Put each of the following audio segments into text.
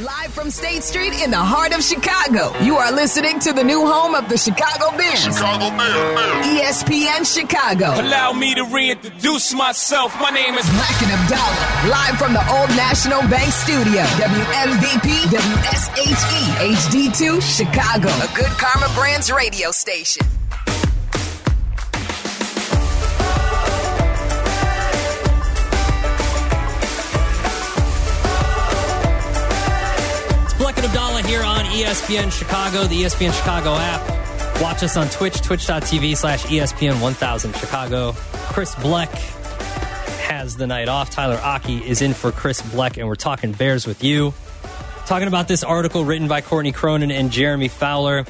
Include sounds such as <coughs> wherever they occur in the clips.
Live from State Street in the heart of Chicago, you are listening to the new home of the Chicago Bears. Chicago Bears. ESPN Chicago. Allow me to reintroduce myself. My name is Bleck and Abdalla, live from the Old National Bank Studio. WMVP, WSHE, HD2, Chicago. A good Karma Brands radio station. Abdalla here on ESPN Chicago, the ESPN Chicago app. Watch us on Twitch, twitch.tv slash ESPN 1000 Chicago. Chris Bleck has the night off. Tyler Aki is in for Chris Bleck, and we're talking Bears with you. Talking about this article written by Courtney Cronin and Jeremy Fowler,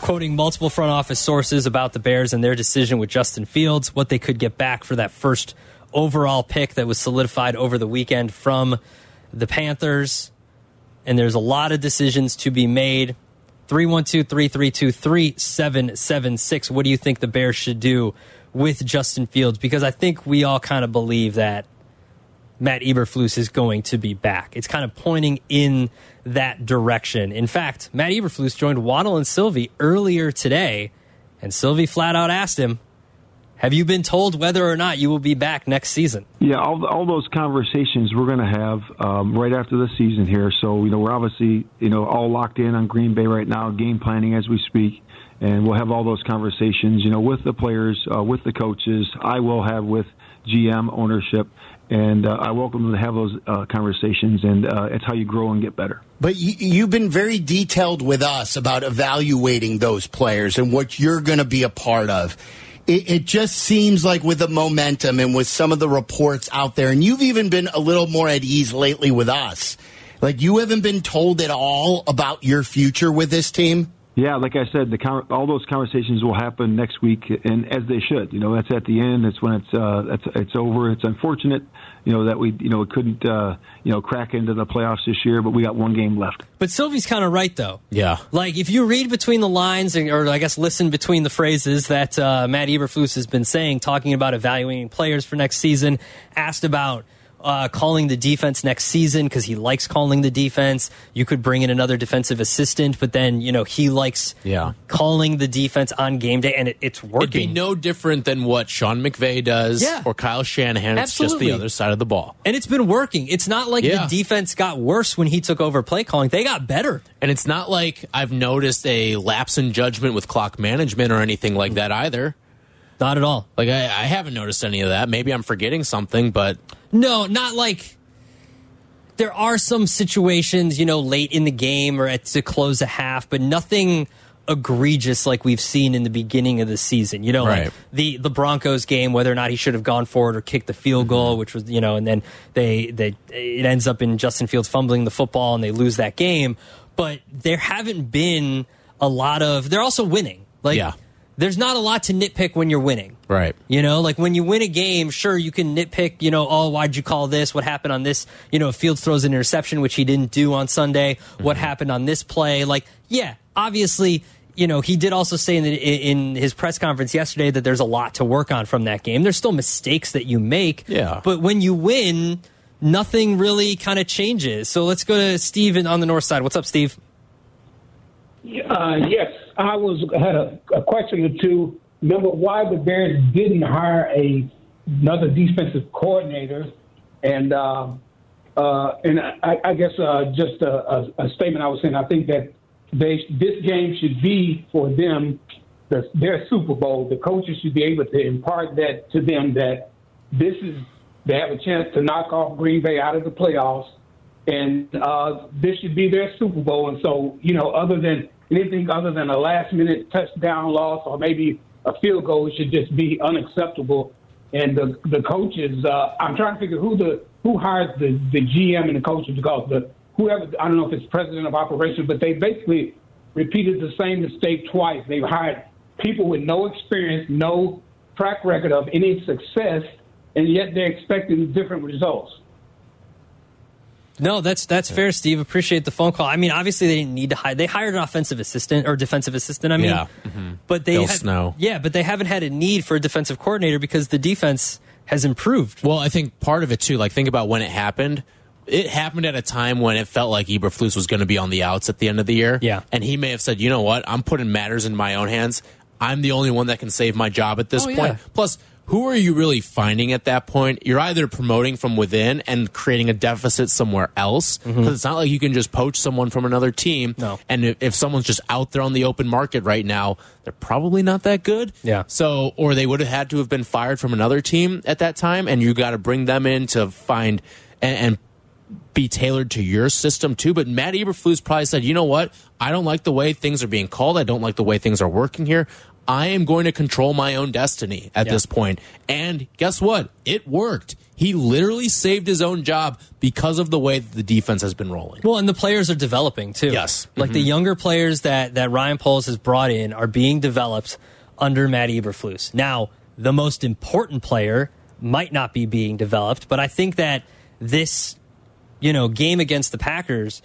quoting multiple front office sources about the Bears and their decision with Justin Fields, what they could get back for that first overall pick that was solidified over the weekend from the Panthers. And there's a lot of decisions to be made. 312 332 3776. What do you think the Bears should do with Justin Fields? Because I think we all kind of believe that Matt Eberflus is going to be back. It's kind of pointing in that direction. In fact, Matt Eberflus joined Waddle and Silvy earlier today, and Silvy flat out asked him, Have you been told whether or not you will be back next season? Yeah, all, all those conversations we're going to have um, right after the season here. So, you know, we're obviously, you know, all locked in on Green Bay right now, game planning as we speak. And we'll have all those conversations, you know, with the players, uh, with the coaches. I will have with GM ownership. And uh, I welcome them to have those uh, conversations. And uh, it's how you grow and get better. But you, you've been very detailed with us about evaluating those players and what you're going to be a part of. It, it just seems like with the momentum and with some of the reports out there, and you've even been a little more at ease lately with us. Like you haven't been told at all about your future with this team. Yeah, like I said, the all those conversations will happen next week, and as they should. You know, that's at the end. It's when it's uh, it's it's over. It's unfortunate, you know, that we you know couldn't uh, you know crack into the playoffs this year, but we got one game left. But Silvy's kind of right, though. Yeah. Like, if you read between the lines, or I guess listen between the phrases that uh, Matt Eberflus has been saying, talking about evaluating players for next season, asked about uh, calling the defense next season because he likes calling the defense. You could bring in another defensive assistant, but then, you know, he likes Yeah. calling the defense on game day, and it, it's It'd working. be no different than what Sean McVay does Yeah. or Kyle Shanahan. It's just the other side of the ball. and it's been working. It's not like Yeah. the defense got worse when he took over play calling. They got better. And it's not like I've noticed a lapse in judgment with clock management or anything like that either. Not at all. Like I, I haven't noticed any of that. Maybe I'm forgetting something, but No, not like there are some situations, you know, late in the game or at to close a half, but nothing egregious like we've seen in the beginning of the season. You know, like the the Broncos game, whether or not he should have gone forward or kicked the field mm-hmm. goal, which was you know, and then they they it ends up in Justin Fields fumbling the football and they lose that game. But there haven't been a lot of. They're also winning. Like, Yeah. There's not a lot to nitpick when you're winning. right. You know, like when you win a game, sure, you can nitpick, you know, oh, why'd you call this? What happened on this? You know, if Fields throws an interception, which he didn't do on Sunday. What happened on this play? Like, yeah, obviously, you know, he did also say in, the, in his press conference yesterday that there's a lot to work on from that game. There's still mistakes that you make. Yeah. But when you win, nothing really kind of changes. So let's go to Steve on the north side. What's up, Steve? Uh, yes, I was had a, a question or two. Remember why the Bears didn't hire a another defensive coordinator, and uh, uh, and I, I guess uh, just a, a, a statement I was saying. I think that they this game should be for them the, their Super Bowl. The coaches should be able to impart that to them that this is they have a chance to knock off Green Bay out of the playoffs and uh, this should be their Super Bowl. And so, you know, other than anything other than a last minute touchdown loss or maybe a field goal should just be unacceptable. And the the coaches, uh, I'm trying to figure who the who hires the the GM and the coaches because the whoever I don't know if it's president of operations, but they basically repeated the same mistake twice. They've hired people with no experience, no track record of any success, and yet they're expecting different results. No, that's that's fair, Steve. Appreciate the phone call. I mean, obviously they didn't need to hire. They hired an offensive assistant or defensive assistant. I mean, Yeah. Mhm. but they Bill have- Snow. Yeah, but they haven't had a need for a defensive coordinator because the defense has improved. Well, I think part of it too, like think about when it happened. it happened at a time when it felt like Eberflus was going to be on the outs at the end of the year. Yeah. And he may have said, you know what? I'm putting matters in my own hands. I'm the only one that can save my job at this Oh, point. yeah. Plus, who are you really finding at that point? You're either promoting from within and creating a deficit somewhere else. Because it's not like you can just poach someone from another team. Mm-hmm. No. And if, if someone's just out there on the open market right now, they're probably not that good. Yeah. So, or they would have had to have been fired from another team at that time, and you got to bring them in to find and, and be tailored to your system too. But Matt Eberflus probably said, you know what? I don't like the way things are being called. I don't like the way things are working here. I am going to control my own destiny at Yeah. this point. And guess what? It worked. He literally saved his own job because of the way that the defense has been rolling. Well, and the players are developing too. Yes. like the mm-hmm. younger players that that Ryan Poles has brought in are being developed under Matt Eberflus. Now, the most important player might not be being developed, but I think that this, you know, game against the Packers,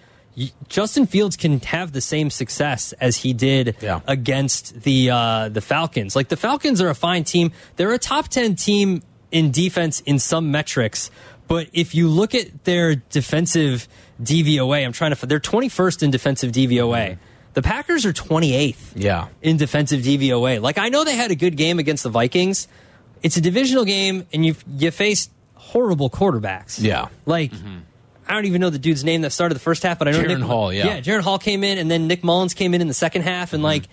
Justin Fields can have the same success as he did Yeah. against the uh, the Falcons. Like the Falcons are a fine team. They're a top ten team in defense in some metrics, but if you look at their defensive DVOA, I'm trying to. They're 21st in defensive DVOA. The Packers are 28th Yeah. in defensive DVOA. Like I know they had a good game against the Vikings. It's a divisional game, and you you face horrible quarterbacks. Yeah. like. I don't even know the dude's name that started the first half, but I know Jaren Hall, yeah. yeah, Jaren Hall came in, and then Nick Mullens came in in the second half, and mm-hmm. like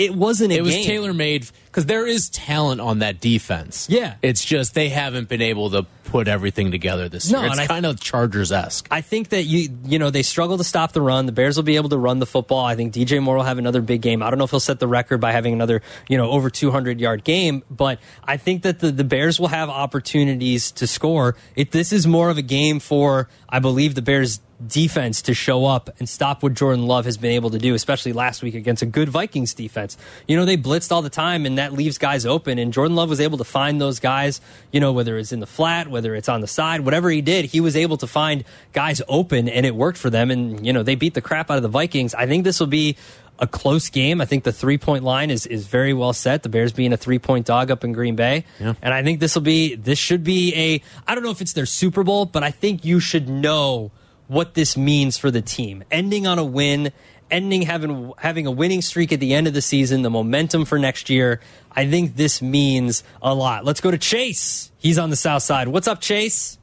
it wasn't a It was game. tailor made because there is talent on that defense. Yeah. It's just they haven't been able to put everything together this No, year. It's I- kind of Chargers esque. I think that you you know they struggle to stop the run. The Bears will be able to run the football. I think DJ Moore will have another big game. I don't know if he'll set the record by having another you know over 200 yard game, but I think that the, the Bears will have opportunities to score. It this is more of a game for I believe the Bears defense to show up and stop what Jordan Love has been able to do, especially last week against a good Vikings defense. You know, they blitzed all the time and that leaves guys open and Jordan Love was able to find those guys, you know, whether it's in the flat, whether it's on the side, whatever he did, he was able to find guys open and it worked for them and you know, they beat the crap out of the Vikings. I think this will be a close game. I think the three point line is, is very well set. The Bears being a three point dog up in Green Bay. Yeah. And I think this will be, this should be a, I don't know if it's their Super Bowl, but I think you should know what this means for the team. Ending on a win, ending having having a winning streak at the end of the season, the momentum for next year. I think this means a lot. Let's go to Chase. He's on the south side. What's up, Chase?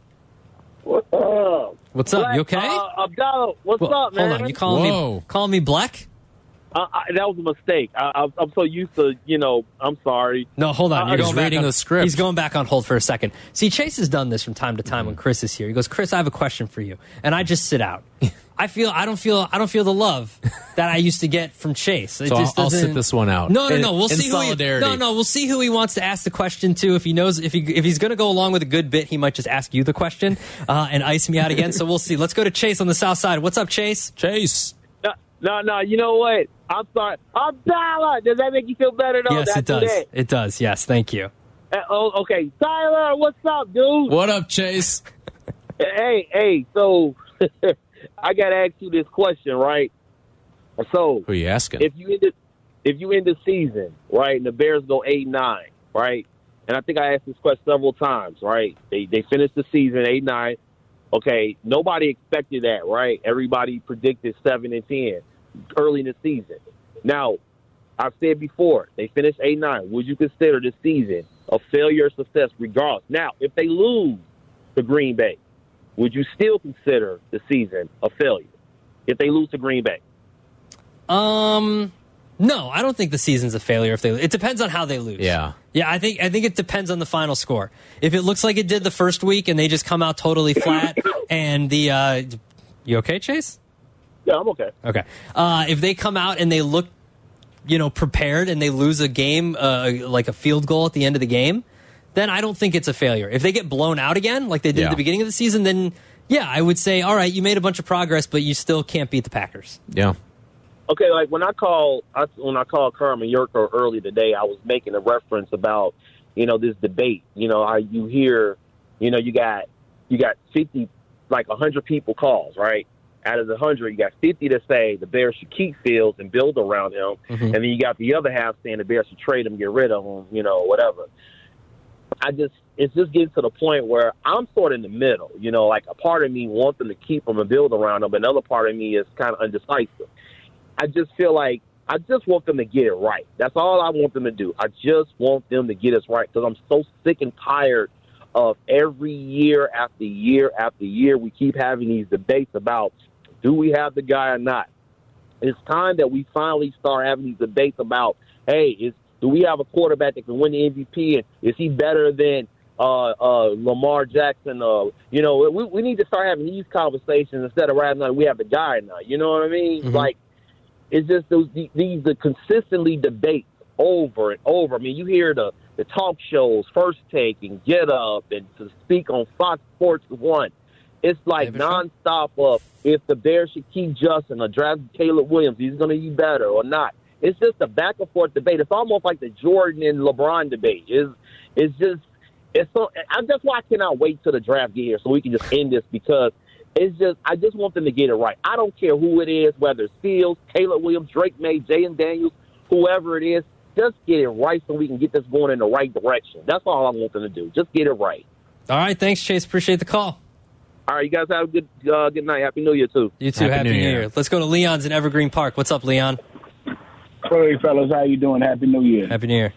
What up? What's up? You okay? Uh, Abdalla, what's Well, up, man? Hold on. You calling Whoa. me calling me Bleck? Uh, I, that was a mistake. I, I, I'm so used to, you know, I'm sorry. No, hold on. You're he's going back reading on, the script. He's going back on hold for a second. See, Chase has done this from time to time when Chris is here. He goes, "Chris, I have a question for you," and I just sit out. <laughs> I feel I don't feel I don't feel the love that I used to get from Chase. It So I'll- just I'll sit this one out. No, no, no. We'll in see who he, no, no. We'll see who he wants to ask the question to. If he knows if he if he's going to go along with a good bit, he might just ask you the question uh, and ice me out again. So we'll see. Let's go to Chase on the south side. What's up, Chase? Chase. No, no, no, you know what? I'm sorry. Abdalla, does that make you feel better, though? yes, it does. that? It does. Yes, thank you. Uh, oh, okay. Tyler, what's up, dude? What up, Chase? <laughs> Hey, hey, so <laughs> I got to ask you this question, right? So, Who are you asking? if you end the, if you end the season, right, and the Bears go eight nine, right, and I think I asked this question several times, right? They they finished the season eight nine. Okay, nobody expected that, right? Everybody predicted seven and ten early in the season. Now, I've said before, they finished eight nine. Would you consider this season a failure or success, regardless? Now, if they lose to Green Bay, would you still consider the season a failure? If they lose to Green Bay, Um, no, I don't think the season's a failure if they. It depends on how they lose. Yeah. yeah. I think I think it depends on the final score. If it looks like it did the first week and they just come out totally flat, <coughs> and the uh, you okay, Chase? Yeah, I'm okay. Okay. Uh, if they come out and they look, you know, prepared and they lose a game, uh, like a field goal at the end of the game, then I don't think it's a failure. If they get blown out again, like they did Yeah. at the beginning of the season, then yeah, I would say, all right, you made a bunch of progress, but you still can't beat the Packers. Yeah. Okay, like when I called, I, when I called Carmen Jurko early today, I was making a reference about, you know, this debate. You know, how you hear, you know, you got you got fifty, like hundred people calls, right? Out of the hundred, you got fifty to say the Bears should keep Fields and build around him, mm-hmm. and then you got the other half saying the Bears should trade him, get rid of him, you know, whatever. I just it's just getting to the point where I'm sort of in the middle. You know, like a part of me wants them to keep him and build around him, but another part of me is kind of undecisive. I just feel like I just want them to get it right. That's all I want them to do. I just want them to get us right because I'm so sick and tired of every year after year after year we keep having these debates about do we have the guy or not. It's time that we finally start having these debates about, hey, is do we have a quarterback that can win the MVP and is he better than uh, uh, Lamar Jackson. Uh, you know, we, we need to start having these conversations instead of right now we have the guy now. You know what I mean? Mm-hmm. Like, it's just those these the consistently debates over and over. I mean, you hear the the talk shows, First Take and Get Up, and to speak on Fox Sports One. It's like David nonstop of if the Bears should keep Justin or draft Caleb Williams, he's going to be better or not. It's just a back and forth debate. It's almost like the Jordan and LeBron debate. Is it's just it's so. I, that's why I cannot wait till the draft get here so we can just end this because it's just I just want them to get it right. I don't care who it is, whether it's Fields, Caleb Williams, Drake Maye, Jay and Daniels, whoever it is. Just get it right so we can get this going in the right direction. That's all I want them to do. Just get it right. All right, thanks, Chase. Appreciate the call. All right, you guys have a good uh, good night. Happy New Year too. You too. Happy, Happy New New Year. Year. Let's go to Leon's in Evergreen Park. What's up, Leon? Hey, fellas, how you doing? Happy New Year. Happy New Year.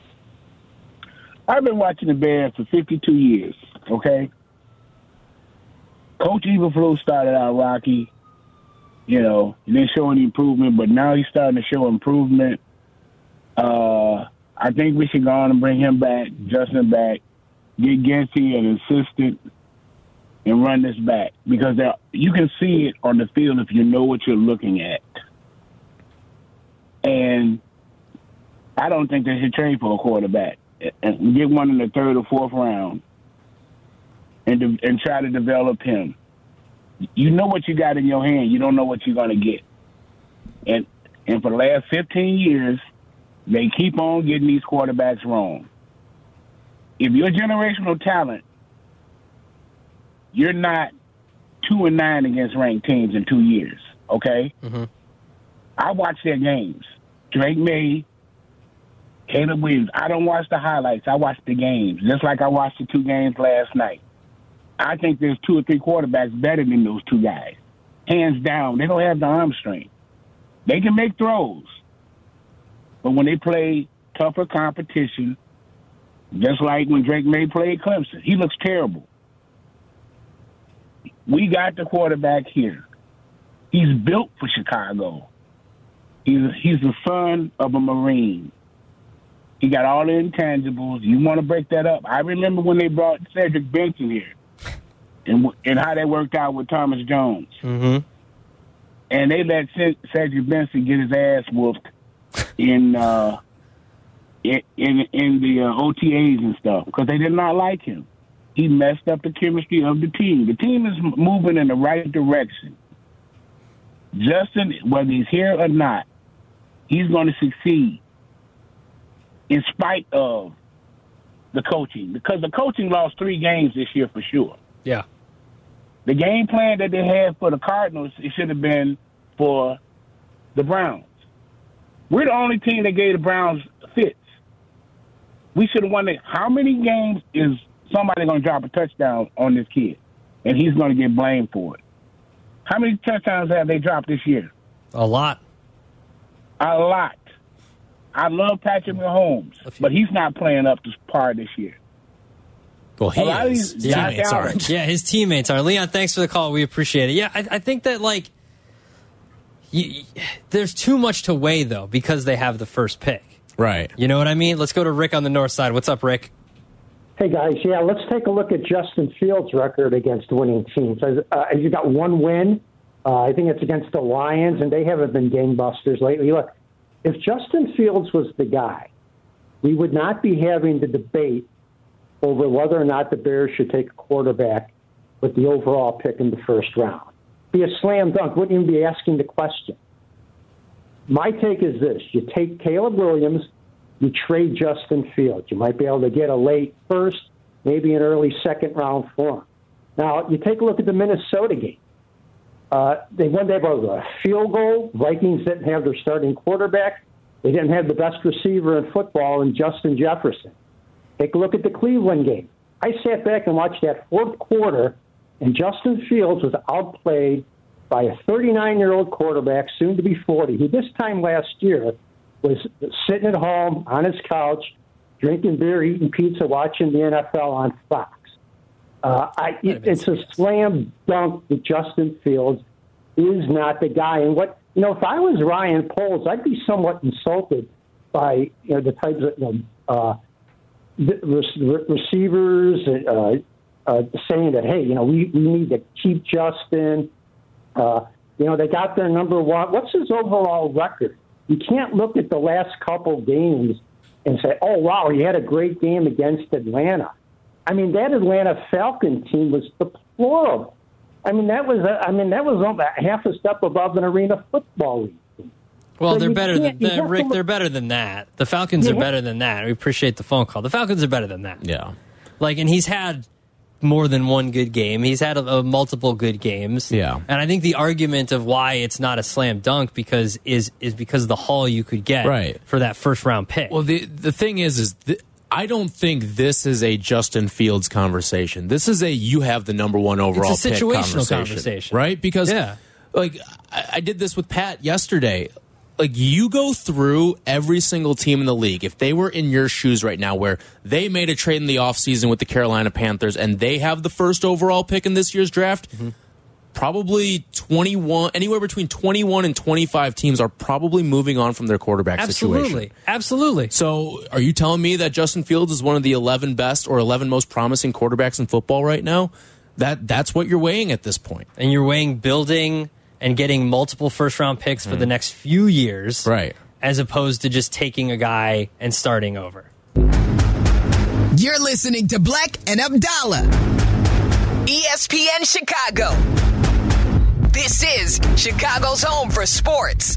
I've been watching the Bears for 52 years, okay? Coach Eberflus started out rocky, you know, he didn't show any improvement, but now he's starting to show improvement. Uh, I think we should go on and bring him back, Justin back, get Getsy an assistant, and run this back because you can see it on the field if you know what you're looking at. And I don't think they should trade for a quarterback and get one in the third or fourth round and de- and try to develop him. You know what you got in your hand. You don't know what you're going to get. And and for the last 15 years, they keep on getting these quarterbacks wrong. If you're generational talent, you're not two and nine against ranked teams in two years. Okay. Mm-hmm. I watch their games. Drake Maye, Caleb Williams. I don't watch the highlights. I watch the games, just like I watched the two games last night. I think there's two or three quarterbacks better than those two guys, hands down. They don't have the arm strength. They can make throws, but when they play tougher competition, just like when Drake Maye played Clemson, he looks terrible. We got the quarterback here. He's built for Chicago. He's he's the son of a Marine. He got all the intangibles. You want to break that up? I remember when they brought Cedric Benson here, and and how that worked out with Thomas Jones. Mm-hmm. And they let Ced- Cedric Benson get his ass whooped in uh, in in, in the uh, OTAs and stuff because they did not like him. He messed up the chemistry of the team. The team is moving in the right direction. Justin, whether he's here or not, he's going to succeed in spite of the coaching because the coaching lost three games this year for sure. Yeah. The game plan that they had for the Cardinals, it should have been for the Browns. We're the only team that gave the Browns fits. We should have won it. How many games is somebody going to drop a touchdown on this kid, and he's going to get blamed for it? How many touchdowns have they dropped this year? A lot. A lot. I love Patrick mm. Mahomes, but he's not playing up to par this year. Well, he A lot of is. these His teammates aren't. Yeah, his teammates are. Leon, thanks for the call. We appreciate it. Yeah, I, I think that like, you, you- there's too much to weigh though because they have the first pick. Right. You know what I mean? Let's go to Rick on the north side. What's up, Rick? Hey guys, yeah, let's take a look at Justin Fields' record against winning teams. As, uh, he's got one win. Uh, I think it's against the Lions, and they haven't been gangbusters lately. Look, if Justin Fields was the guy, we would not be having the debate over whether or not the Bears should take a quarterback with the overall pick in the first round. Be a slam dunk. Wouldn't even be asking the question. My take is this: you take Caleb Williams, you trade Justin Fields. You might be able to get a late first, maybe an early second round for him. Now, you take a look at the Minnesota game. Uh, they won they by a field goal. Vikings didn't have their starting quarterback. They didn't have the best receiver in football in Justin Jefferson. Take a look at the Cleveland game. I sat back and watched that fourth quarter, and Justin Fields was outplayed by a 39 year old quarterback, soon to be 40, who this time last year was sitting at home on his couch, drinking beer, eating pizza, watching the NFL on Fox. Uh, I, it, it's a slam dunk that Justin Fields is not the guy. And what you know, if I was Ryan Poles, I'd be somewhat insulted by you know the types of you know, uh, re- receivers uh, uh, saying that hey, you know, we, we need to keep Justin. Uh, you know, they got their number one. What's his overall record? You can't look at the last couple games and say, "Oh, wow, he had a great game against Atlanta." I mean, that Atlanta Falcon team was deplorable. I mean, that was a, I mean that was half a step above an arena football league. Well, So they're better than can't- that, Rick. look- They're better than that. The Falcons You are better than that. We appreciate the phone call. The Falcons are better than that. Yeah. Like, and he's had more than one good game. He's had a, a multiple good games. Yeah. And I think the argument of why it's not a slam dunk because is is because of the haul you could get Right. for that first round pick. Well, the the thing is, is th- I don't think this is a Justin Fields conversation. This is a you have the number one overall It's a pick situational conversation, conversation. right? Because Yeah. like I, I did this with Pat yesterday. Like you go through every single team in the league. If they were in your shoes right now, where they made a trade in the offseason with the Carolina Panthers and they have the first overall pick in this year's draft, Mm-hmm. probably 21, anywhere between 21 and 25 teams are probably moving on from their quarterback situation. absolutely, absolutely. So, are you telling me that Justin Fields is one of the 11 best or 11 most promising quarterbacks in football right now? That that's what you're weighing at this point. And you're weighing building and getting multiple first round picks for the next few years, Mm. Right. As opposed to just taking a guy and starting over. You're listening to Bleck and Abdalla. ESPN Chicago. This is Chicago's home for sports.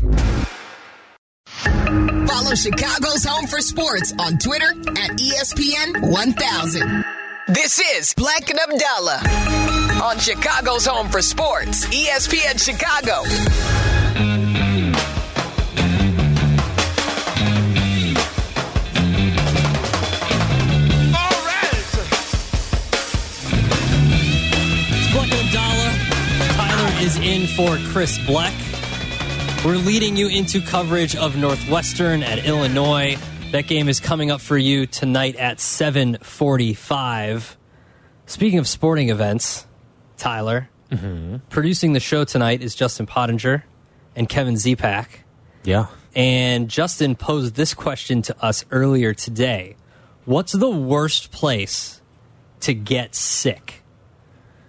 Follow Chicago's home for sports on Twitter at ESPN 1000. This is Bleck and Abdalla on Chicago's home for sports, ESPN Chicago. Is in for Chris Bleck. We're leading you into coverage of Northwestern at Illinois. That game is coming up for you tonight at 7:45. Speaking of sporting events, Tyler, mm-hmm. producing the show tonight is Justin Pottinger and Kevin Zepak. Yeah. And Justin posed this question to us earlier today. What's the worst place to get sick?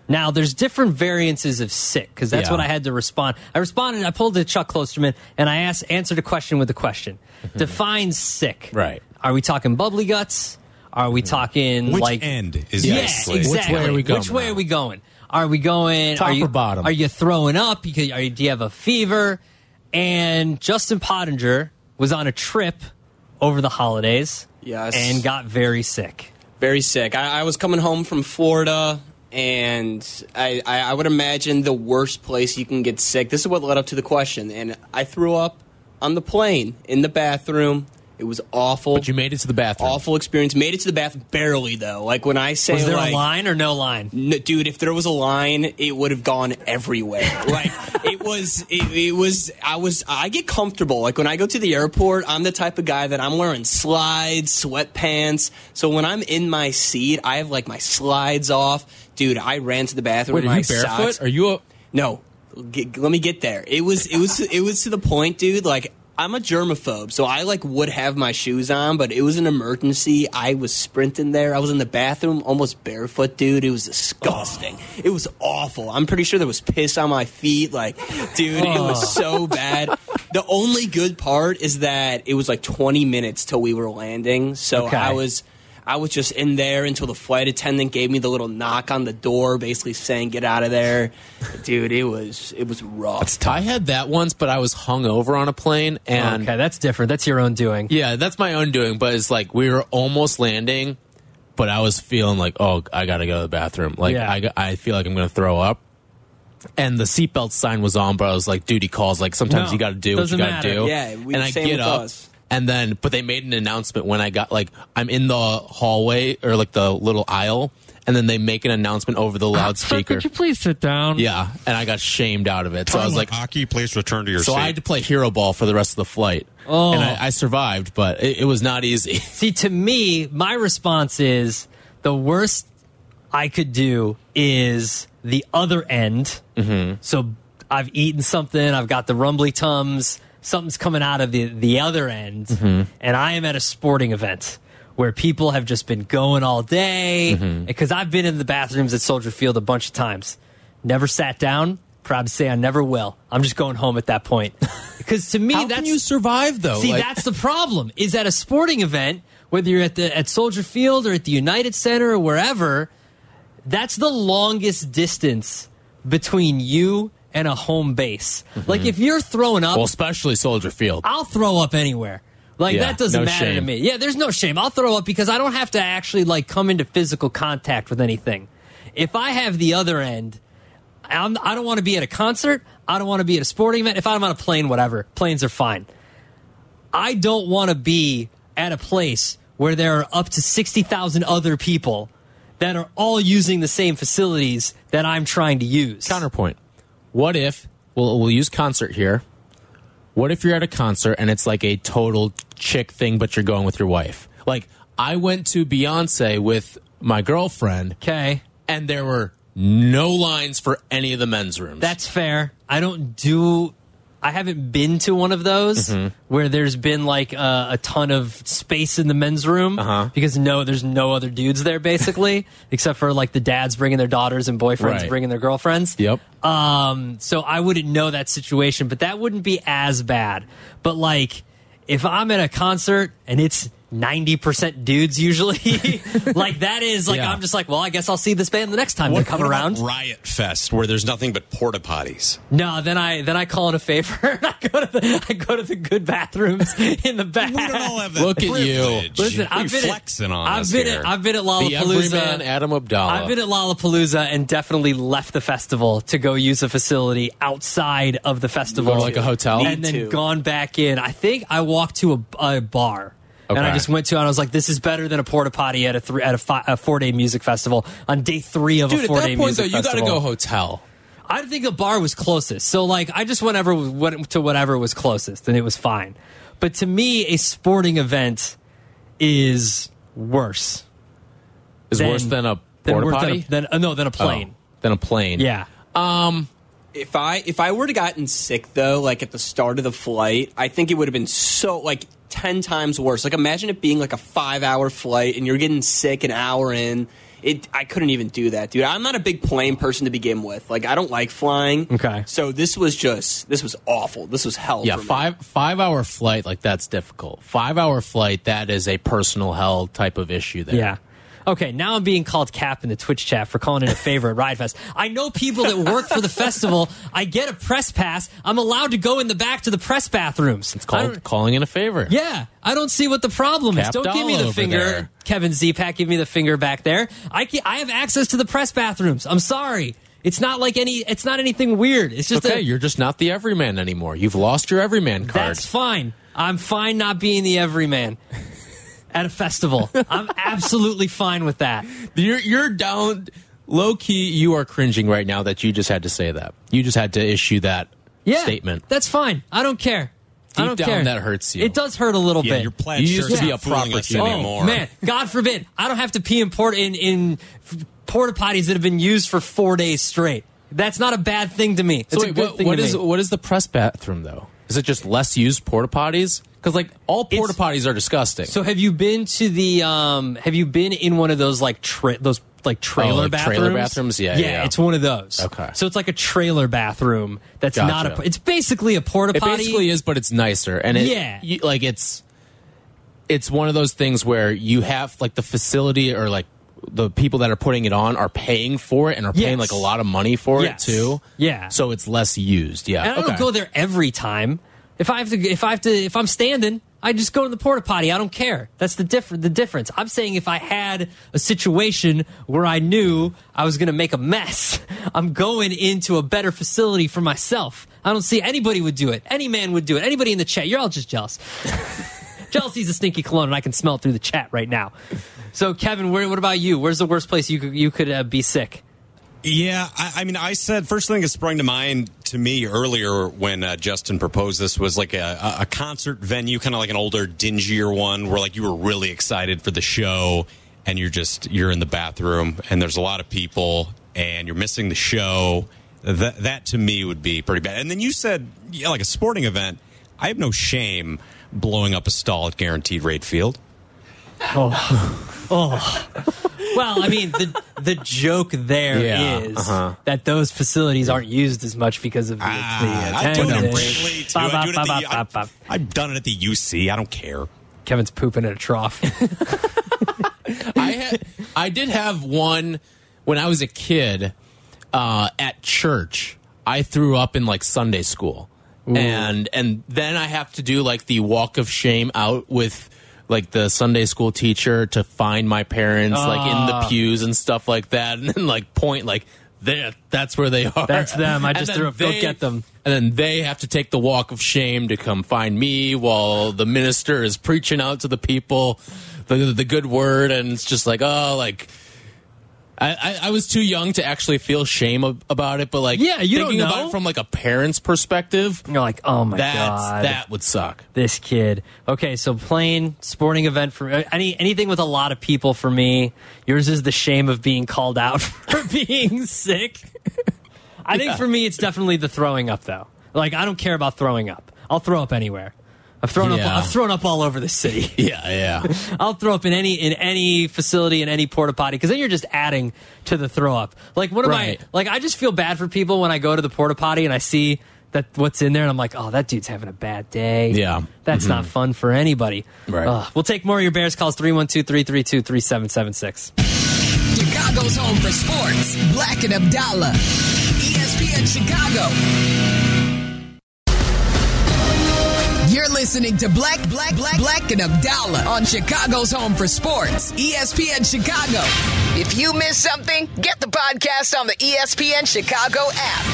Now, there's different variances of sick because that's Yeah. what I had to respond. I responded. I pulled to Chuck Klosterman and I asked, answered a question with a question. Mm-hmm. Define sick. Right. Are we talking bubbly guts? Are we mm-hmm. talking Which like end is yeah, this place? exactly. Which way are we going Which way are we going? Are we going Top are you, or bottom? Are you throwing up? Because are you, do you have a fever? And Justin Pottinger was on a trip over the holidays. Yes. and got very sick. very sick. I, I was coming home from Florida, and I, I, I would imagine the worst place you can get sick. This is what led up to the question, and I threw up on the plane in the bathroom. It was awful. But you made it to the bathroom. awful experience. Made it to the bathroom barely though. Like when I say Was there like, a line or no line? No, dude, if there was a line, it would have gone everywhere. <laughs> Like it was, it, it was. I was. I get comfortable. Like when I go to the airport, I'm the type of guy that I'm wearing slides, sweatpants. So when I'm in my seat, I have like my slides off. Dude, I ran to the bathroom. Wait, are you barefoot? socks. Are you a No, Get- let me get there. It was it was it was to the point, dude. Like I'm a germaphobe, so I like would have my shoes on, but it was an emergency. I was sprinting there. I was in the bathroom, almost barefoot, dude. It was disgusting. It was awful. I'm pretty sure there was piss on my feet. Like, dude, it was so oh. bad. The only good part is that it was like 20 minutes till we were landing, so Okay. I was. I was just in there until the flight attendant gave me the little knock on the door, basically saying, "Get out of there, dude." It was it was rough. I had that once, but I was hung over on a plane, and okay, that's different. That's your own doing. yeah, that's my own doing. But it's like we were almost landing, but I was feeling like, oh, I got to go to the bathroom. Like Yeah. I, I feel like I'm going to throw up. And the seatbelt sign was on, but I was like, duty calls. Like sometimes No, you got to do what you got to matter. do. Yeah, we and I same get with up, us. And then, but they made an announcement when I got like I'm in the hallway or like the little aisle, and then they make an announcement over the loudspeaker. Could you please sit down? Yeah, and I got shamed out of it. So I was like, Aki, please return to your seat." so seat. I had to play hero ball for the rest of the flight. Oh. and I, I survived, but it, it was not easy. <laughs> See, to me, my response is the worst I could do is the other end. Mm-hmm. So I've eaten something, I've got the rumbly tums, something's coming out of the, the other end, Mm-hmm. and I am at a sporting event where people have just been going all day. Mm-hmm. Because I've been in the bathrooms at Soldier Field a bunch of times. Never sat down. Proud to say I never will. I'm just going home at that point. <laughs> Because to me, How that's can you survive though? See, Like- that's the problem. Is at a sporting event, whether you're at the at Soldier Field or at the United Center or wherever, that's the longest distance between you and a home base. Like if you're throwing up, Mm-hmm. well, especially Soldier Field. I'll throw up anywhere. Like Yeah, that doesn't no matter to me. Yeah, there's no shame. I'll throw up because I don't have to actually like come into physical contact with anything. If I have the other end, I'm, I don't want to be at a concert. I don't want to be at a sporting event. If I'm on a plane, whatever. Planes are fine. I don't want to be at a place where there are up to 60,000 other people that are all using the same facilities that I'm trying to use. Counterpoint. What if we'll we'll use concert here? What if you're at a concert and it's like a total chick thing, but you're going with your wife? Like I went to Beyonce with my girlfriend. Okay. And there were no lines for any of the men's rooms. That's fair. I don't do. I haven't been to one of those Mhm. where there's been like a, a ton of space in the men's room Uh-huh. because no, there's no other dudes there basically, <laughs> except for like the dads bringing their daughters and boyfriends Right. bringing their girlfriends. Yep. Um, so I wouldn't know that situation, but that wouldn't be as bad. But like, if I'm at a concert and it's 90% dudes usually, <laughs> like that is like, Yeah. I'm just like, well, I guess I'll see this band the next time they come what around. About Riot Fest, where there's nothing but porta potties. No, then I then I call in a favor. <laughs> I go to the I go to the good bathrooms in the back. We don't all have that Look at you. Listen, I've been flexing at, on I've us been here? at, I've been at the Lollapalooza. everyman Adam Abdalla. I've been at Lollapalooza and definitely left the festival to go use a facility outside of the festival, Go to, like, a hotel? Me and then too. gone back in. I think I walked to a, a bar. And I just went to, and I was like, "This is better than a porta potty at a three, at a, fi- a four day music festival on day three of Dude, a at four that day point though, music you got to go hotel. I think the bar was closest. So like I just went ever went to whatever was closest and it was fine. But to me a sporting event is worse. Is than- worse than a porta worse than a- potty. Than, uh, no, than a plane. Oh, than a plane. Yeah. Um. If I if I were to gotten sick though, like at the start of the flight, I think it would have been so like ten times worse. Like imagine it being like a five hour flight and you're getting sick an hour in. It I couldn't even do that, dude. I'm not a big plane person to begin with. Like I don't like flying. Okay. So this was just this was awful. This was hell. Yeah, for me. five five hour flight like that's difficult. Five hour flight that is a personal hell type of issue there. Yeah. Okay, now I'm being called Cap in the Twitch chat for calling it a favor at Riot Fest. I know people that work for the festival. I get a press pass. I'm allowed to go in the back to the press bathrooms. It's called calling in a favor. Yeah, I don't see what the problem is. Don't give me the finger, there. Kevin Zepak. Give me the finger back there. I can, I have access to the press bathrooms. I'm sorry. It's not like any. It's not anything weird. It's just okay, a, you're just not the everyman anymore. You've lost your everyman card. that's fine. I'm fine not being the everyman at a festival. I'm <laughs> absolutely fine with that. You're you're down low key. You are cringing right now that you just had to say that. You just had to issue that Yeah, statement. That's fine. I don't care. I Deep don't down, care. that hurts you. It does hurt a little Yeah, bit. your plaid You shirt's used to be a fooling proper us anymore. Oh man, God forbid! I don't have to pee in port in in porta potties that have been used for four days straight. That's not a bad thing to me. It's So a wait, good what, thing what to is me. what is the press bathroom though? Is it just less used porta potties? Because like all porta potties are disgusting. So have you been to the? um Have you been in one of those like tra- those like trailer Oh, like bathrooms? trailer bathrooms? Yeah, yeah, yeah. It's one of those. Okay. So it's like a trailer bathroom. That's not Gotcha. a. It's basically a porta it potty. It basically is, but it's nicer, and it, Yeah. you, like it's it's one of those things where you have like the facility or like the people that are putting it on are paying for it and are paying Yes. like a lot of money for Yes. it too. Yeah. So it's less used. Yeah. And I don't Okay. go there every time. If I have to, if I have to, if I'm standing, I just go to the porta potty. I don't care. That's the different. The difference. I'm saying if I had a situation where I knew I was going to make a mess, <laughs> I'm going into a better facility for myself. I don't see anybody would do it. Any man would do it. Anybody in the chat, you're all just jealous. <laughs> Jealousy's a stinky cologne, and I can smell it through the chat right now. So, Kevin, where, what about you? Where's the worst place you could you could uh, be sick? Yeah, I, I mean, I said first thing that sprung to mind to me earlier when uh, Justin proposed this was like a, a concert venue, kind of like an older, dingier one, where like you were really excited for the show, and you're just you're in the bathroom, and there's a lot of people, and you're missing the show. That that to me would be pretty bad. And then you said yeah, like a sporting event. I have no shame blowing up a stall at Guaranteed Rate Field. Oh, <laughs> oh. Well, I mean, the the joke there is Yeah, uh-huh. that those facilities aren't used as much because of the, Ah, the I do it attendance. briefly, too. Ba, I ba, do it ba, at ba, the- ba, ba. I've done it at the UC. I don't care. Kevin's pooping in a trough. <laughs> I had, I did have one when I was a kid uh, at church. I threw up in like Sunday school, and and then I have to do like the walk of shame out with like the Sunday school teacher to find my parents like in the Ah. pews and stuff like that, <laughs> and then like point like there that's where they are. That's them. I <laughs> just threw up. Go get them. And then they have to take the walk of shame to come find me while the minister is preaching out to the people the the good word, and it's just like oh, like I, I, was too young to actually feel shame ab- about it, but like Yeah, you don't thinking about know. it from like a parent's perspective, You're like, oh my that's god, that would suck. this kid. Okay, so plain sporting event for uh, any anything with a lot of people for me. Yours is the shame of being called out <laughs> for <laughs> being sick. I think for me, it's definitely the throwing up though. Like I don't care about throwing up. I'll throw up anywhere. I've thrown up. I've thrown up all over the city. <laughs> Yeah, yeah. <laughs> I'll throw up in any in any facility in any porta potty because then you're just adding to the throw up. Like what am Right. I like? I just feel bad for people when I go to the porta potty and I see that what's in there and I'm like, oh, that dude's having a bad day. Yeah. that's Mhm. not fun for anybody. Right. Ugh. we'll take more of your Bears calls 312-332-3776. Chicago's home for sports. Bleck and Abdalla. ESPN Chicago. Listening to Bleck, Bleck, Bleck, Bleck and Abdalla on Chicago's home for sports. ESPN Chicago. If you miss something, get the podcast on the ESPN Chicago app.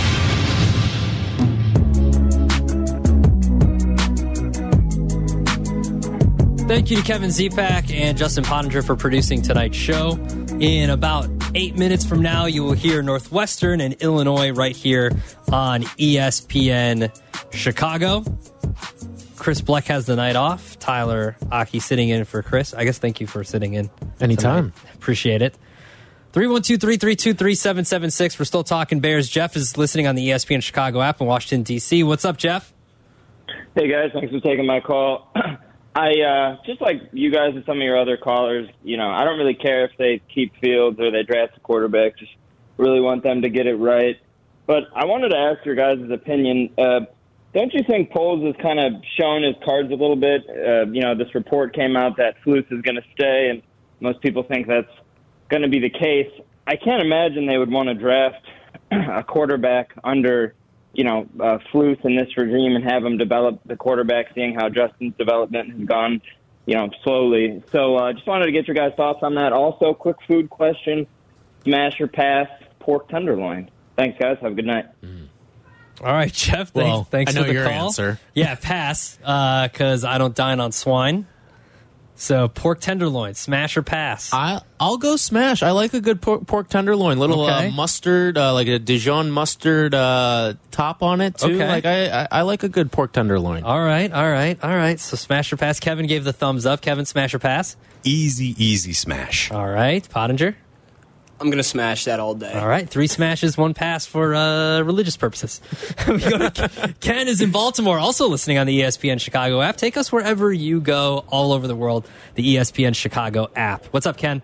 Thank you to Kevin Zepak and Justin Pottinger for producing tonight's show. In about eight minutes from now, you will hear Northwestern and Illinois right here on ESPN Chicago. Chris Bleck has the night off. Tyler Aki sitting in for Chris. I guess thank you for sitting in. Anytime. tonight. Appreciate it. 312 332 3776. We're still talking Bears. Jeff is listening on the ESPN Chicago app in Washington, D.C. What's up, Jeff? Hey guys, thanks for taking my call. <clears throat> I uh, just like you guys and some of your other callers. You know, I don't really care if they keep Fields or they draft a quarterback. Just really want them to get it right. But I wanted to ask your guys' opinion. Uh, don't you think Poles has kind of shown his cards a little bit? Uh, you know, this report came out that Flus is going to stay, and most people think that's going to be the case. I can't imagine they would want to draft <clears throat> a quarterback under you know, uh, Flus in this regime and have him develop the quarterback, seeing how Justin's development has gone, you know, slowly. So uh, just wanted to get your guys' thoughts on that. Also, quick food question: smash or pass pork tenderloin? Thanks, guys. Have a good night. All right, Jeff. Thanks, Well, thanks I know for the your call. answer. <laughs> Yeah, pass. Because I don't dine on swine. So pork tenderloin, smash or pass. I I'll go smash. I like a good pork, pork tenderloin, little Okay. uh, mustard, uh, like a Dijon mustard uh, top on it too. Okay. Like I, I I like a good pork tenderloin. All right, all right, all right. So smash or pass. Kevin gave the thumbs up. Kevin, smash or pass. Easy, easy smash. All right, Pottinger. I'm gonna smash that all day. All right, three smashes, one pass for uh, religious purposes. <laughs> we go to Ken is in Baltimore, also listening on the ESPN Chicago app. Take us wherever you go, all over the world. The ESPN Chicago app. What's up, Ken?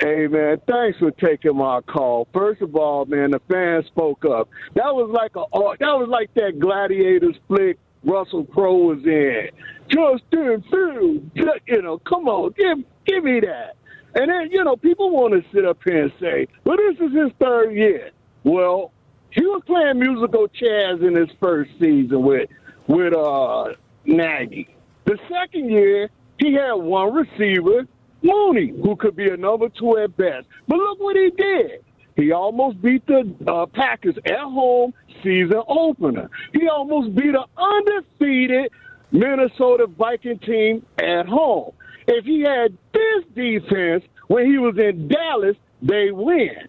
Hey man, thanks for taking my call. First of all, man, the fans spoke up. That was like a oh, that was like that Gladiators flick Russell Crowe was in. Justin Fields, you know, come on, give give me that. And then you know, people want to sit up here and say, "Well, this is his third year." Well, he was playing musical chairs in his first season with with uh Nagy. The second year, he had one receiver, Mooney, who could be a number two at best. But look what he did. He almost beat the uh, Packers at home season opener. He almost beat an undefeated Minnesota Viking team at home. If he had this defense when he was in Dallas, they win.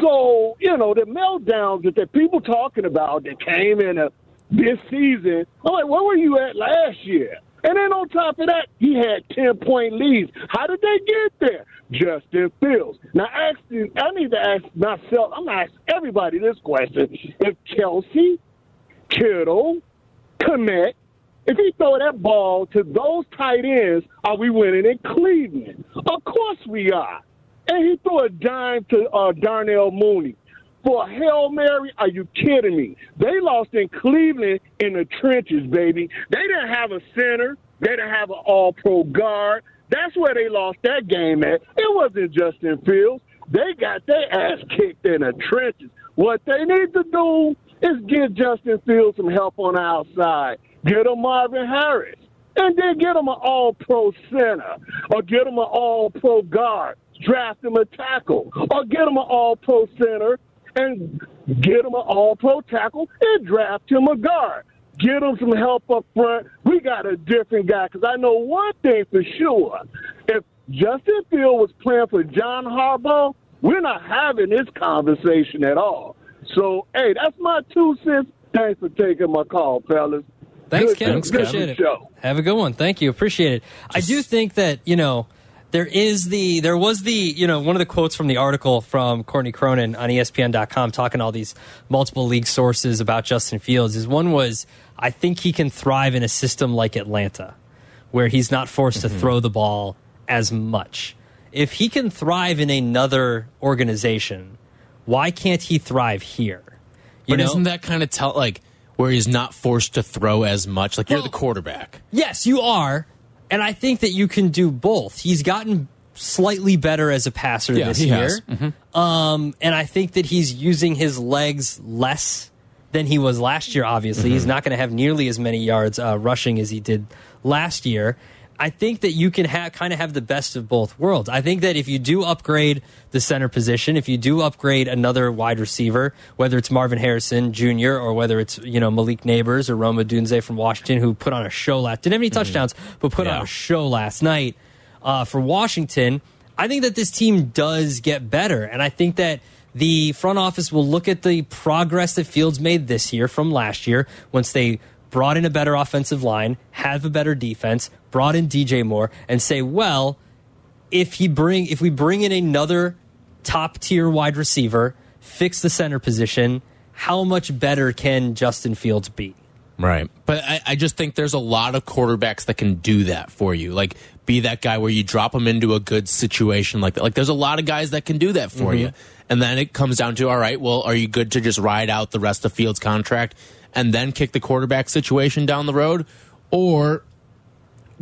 So, you know, the meltdowns that the people talking about that came in a, this season, I'm like, where were you at last year? And then on top of that, he had 10 point leads. How did they get there? Justin Fields. Now, I need to ask myself, I'm going to ask everybody this question. If Kelce, Kittle, Kmet, if he throw that ball to those tight ends, are we winning in Cleveland? Of course we are. And he threw a dime to uh, Darnell Mooney. For a Hail Mary, are you kidding me? They lost in Cleveland in the trenches, baby. They didn't have a center. They didn't have an all pro guard. That's where they lost that game at. It wasn't Justin Fields. They got their ass kicked in the trenches. What they need to do is give Justin Fields some help on the outside. Get him Marvin Harris. And then get him an all pro center. Or get him an all pro guard. Draft him a tackle. Or get him an all pro center and get him an all pro tackle and draft him a guard. Get him some help up front. We got a different guy because I know one thing for sure. If Justin Field was playing for John Harbaugh, we're not having this conversation at all. So, hey, that's my two cents. Thanks for taking my call, fellas. Thanks, Good- Ken. good Appreciate it. show. Have a good one. Thank you. Appreciate it. I do think that, you know, there is the, there was the, you know, one of the quotes from the article from Courtney Cronin on ESPN.com talking all these multiple league sources about Justin Fields is one was, I think he can thrive in a system like Atlanta where he's not forced to mm-hmm. throw the ball as much. If he can thrive in another organization, why can't he thrive here? You but know? isn't that kind of tell like where he's not forced to throw as much? Like you're the quarterback. Yes, you are. And I think that you can do both. He's gotten slightly better as a passer Yeah, this year. Mhm. Um, and I think that he's using his legs less than he was last year, obviously. He's not going to have nearly as many yards uh, rushing as he did last year. I think that you can ha- kind of have the best of both worlds. I think that if you do upgrade the center position, if you do upgrade another wide receiver, whether it's Marvin Harrison Jr. or whether it's you know Malik Nabers or Rome Odunze from Washington, who put on a show last didn't have any touchdowns, but put on a show last night uh, for Washington. I think that this team does get better, and I think that the front office will look at the progress that Fields made this year from last year once they brought in a better offensive line, have a better defense, brought in DJ Moore, and say, well, if he bring if we bring in another top tier wide receiver, fix the center position, how much better can Justin Fields be? Right. But I, I just think there's a lot of quarterbacks that can do that for you. Like, be that guy where you drop them into a good situation like that. Like, there's a lot of guys that can do that for Mhm. you. And then it comes down to, all right, well, are you good to just ride out the rest of Fields' contract and then kick the quarterback situation down the road? Or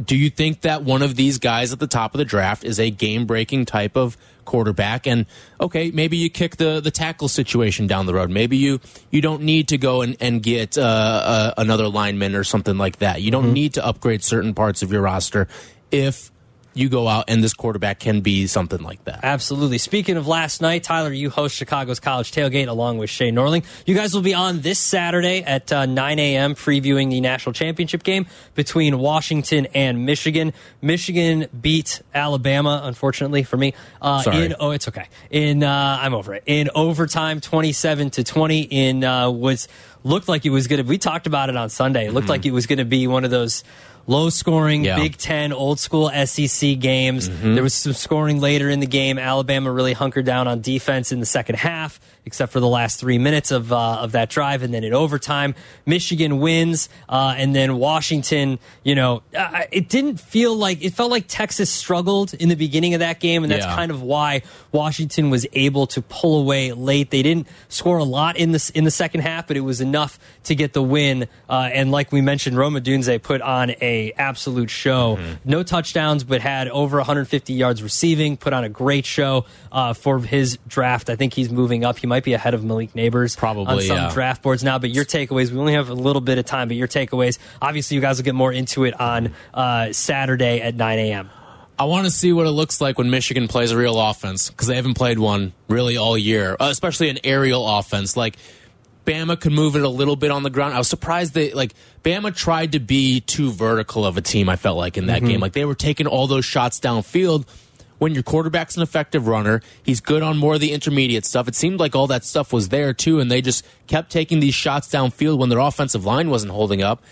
do you think that one of these guys at the top of the draft is a game breaking type of quarterback? And okay maybe you kick the the tackle situation down the road. Maybe you you don't need to go and, and get uh, uh, another lineman or something like that. You don't need to upgrade certain parts of your roster if you go out and this quarterback can be something like that Absolutely. Speaking of last night, Tyler, you host Chicago's College Tailgate along with Shay Norling. You guys will be on this Saturday at uh, 9 a.m. previewing the national championship game between Washington and Michigan. Michigan beat Alabama, unfortunately for me. Uh, Sorry. In, oh, it's okay. In uh, I'm over it. In overtime, 27 to 20. In uh, was looked like it was going to. We talked about it on Sunday. It looked like it was going to be one of those low scoring Yeah. Big Ten old school SEC games. Mm-hmm. There was some scoring later in the game. Alabama really hunkered down on defense in the second half, except for the last three minutes of uh, of that drive, and then in overtime, Michigan wins, uh, and then Washington. You know, uh, it didn't feel like it felt like Texas struggled in the beginning of that game, and that's Yeah. kind of why Washington was able to pull away late. They didn't score a lot in the in the second half, but it was enough to get the win. Uh, and like we mentioned, Rome Odunze put on a absolute show. No touchdowns, but had over 150 yards receiving. Put on a great show uh, for his draft. I think he's moving up. He might be ahead of Malik Nabers Probably, on some yeah. draft boards now. But your takeaways, we only have a little bit of time. But your takeaways, obviously, you guys will get more into it on uh, Saturday at 9 a.m. I want to see what it looks like when Michigan plays a real offense because they haven't played one really all year, uh, especially an aerial offense. Like Bama could move it a little bit on the ground. I was surprised that like Bama tried to be too vertical of a team. I felt like in that Mhm. game, like they were taking all those shots downfield. When your quarterback's an effective runner, he's good on more of the intermediate stuff. It seemed like all that stuff was there too, and they just kept taking these shots downfield when their offensive line wasn't holding up.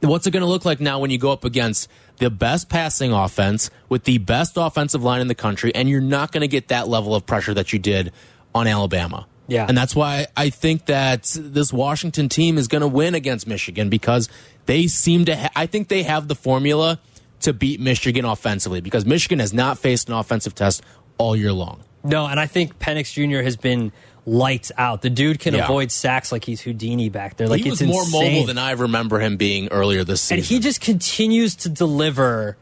What's it going to look like now when you go up against the best passing offense with the best offensive line in the country, and you're not going to get that level of pressure that you did on Alabama? Yeah. And that's why I think that this Washington team is going to win against Michigan because they seem to, ha- I think they have the formula to beat Michigan offensively because Michigan has not faced an offensive test all year long. No, and I think Penix Jr. has been lights out. The dude can Yeah. avoid sacks like he's Houdini back there. Like he it's was more insane. mobile than I remember him being earlier this season. and he just continues to deliver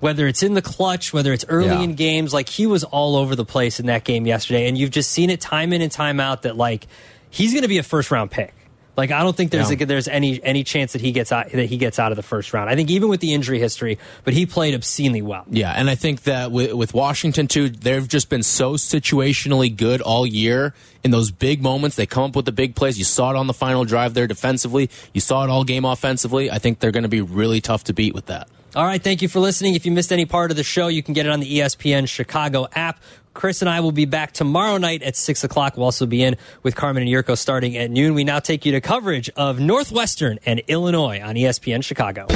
whether it's in the clutch whether it's early Yeah. in games like he was all over the place in that game yesterday and you've just seen it time in and time out that like he's going to be a first round pick like I don't think there's Yeah. a, there's any any chance that he gets out that he gets out of the first round. I think even with the injury history, but he played obscenely well. Yeah, and I think that with, with Washington too, they've just been so situationally good all year in those big moments. They come up with the big plays. You saw it on the final drive there defensively. You saw it all game offensively. I think they're going to be really tough to beat with that. All right, thank you for listening. If you missed any part of the show, you can get it on the ESPN Chicago app. Chris and I will be back tomorrow night at 6 o'clock. We'll also be in with Carmen and Jurko starting at noon. We now take you to coverage of Northwestern and Illinois on ESPN Chicago.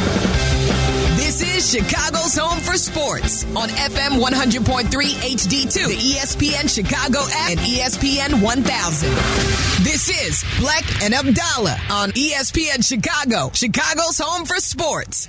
This is Chicago's home for sports on FM 100.3 HD2, the ESPN Chicago app, and ESPN 1000. This is Bleck and Abdalla on ESPN Chicago, Chicago's home for sports.